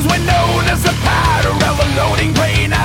Things we're known as the powder of a loading brain.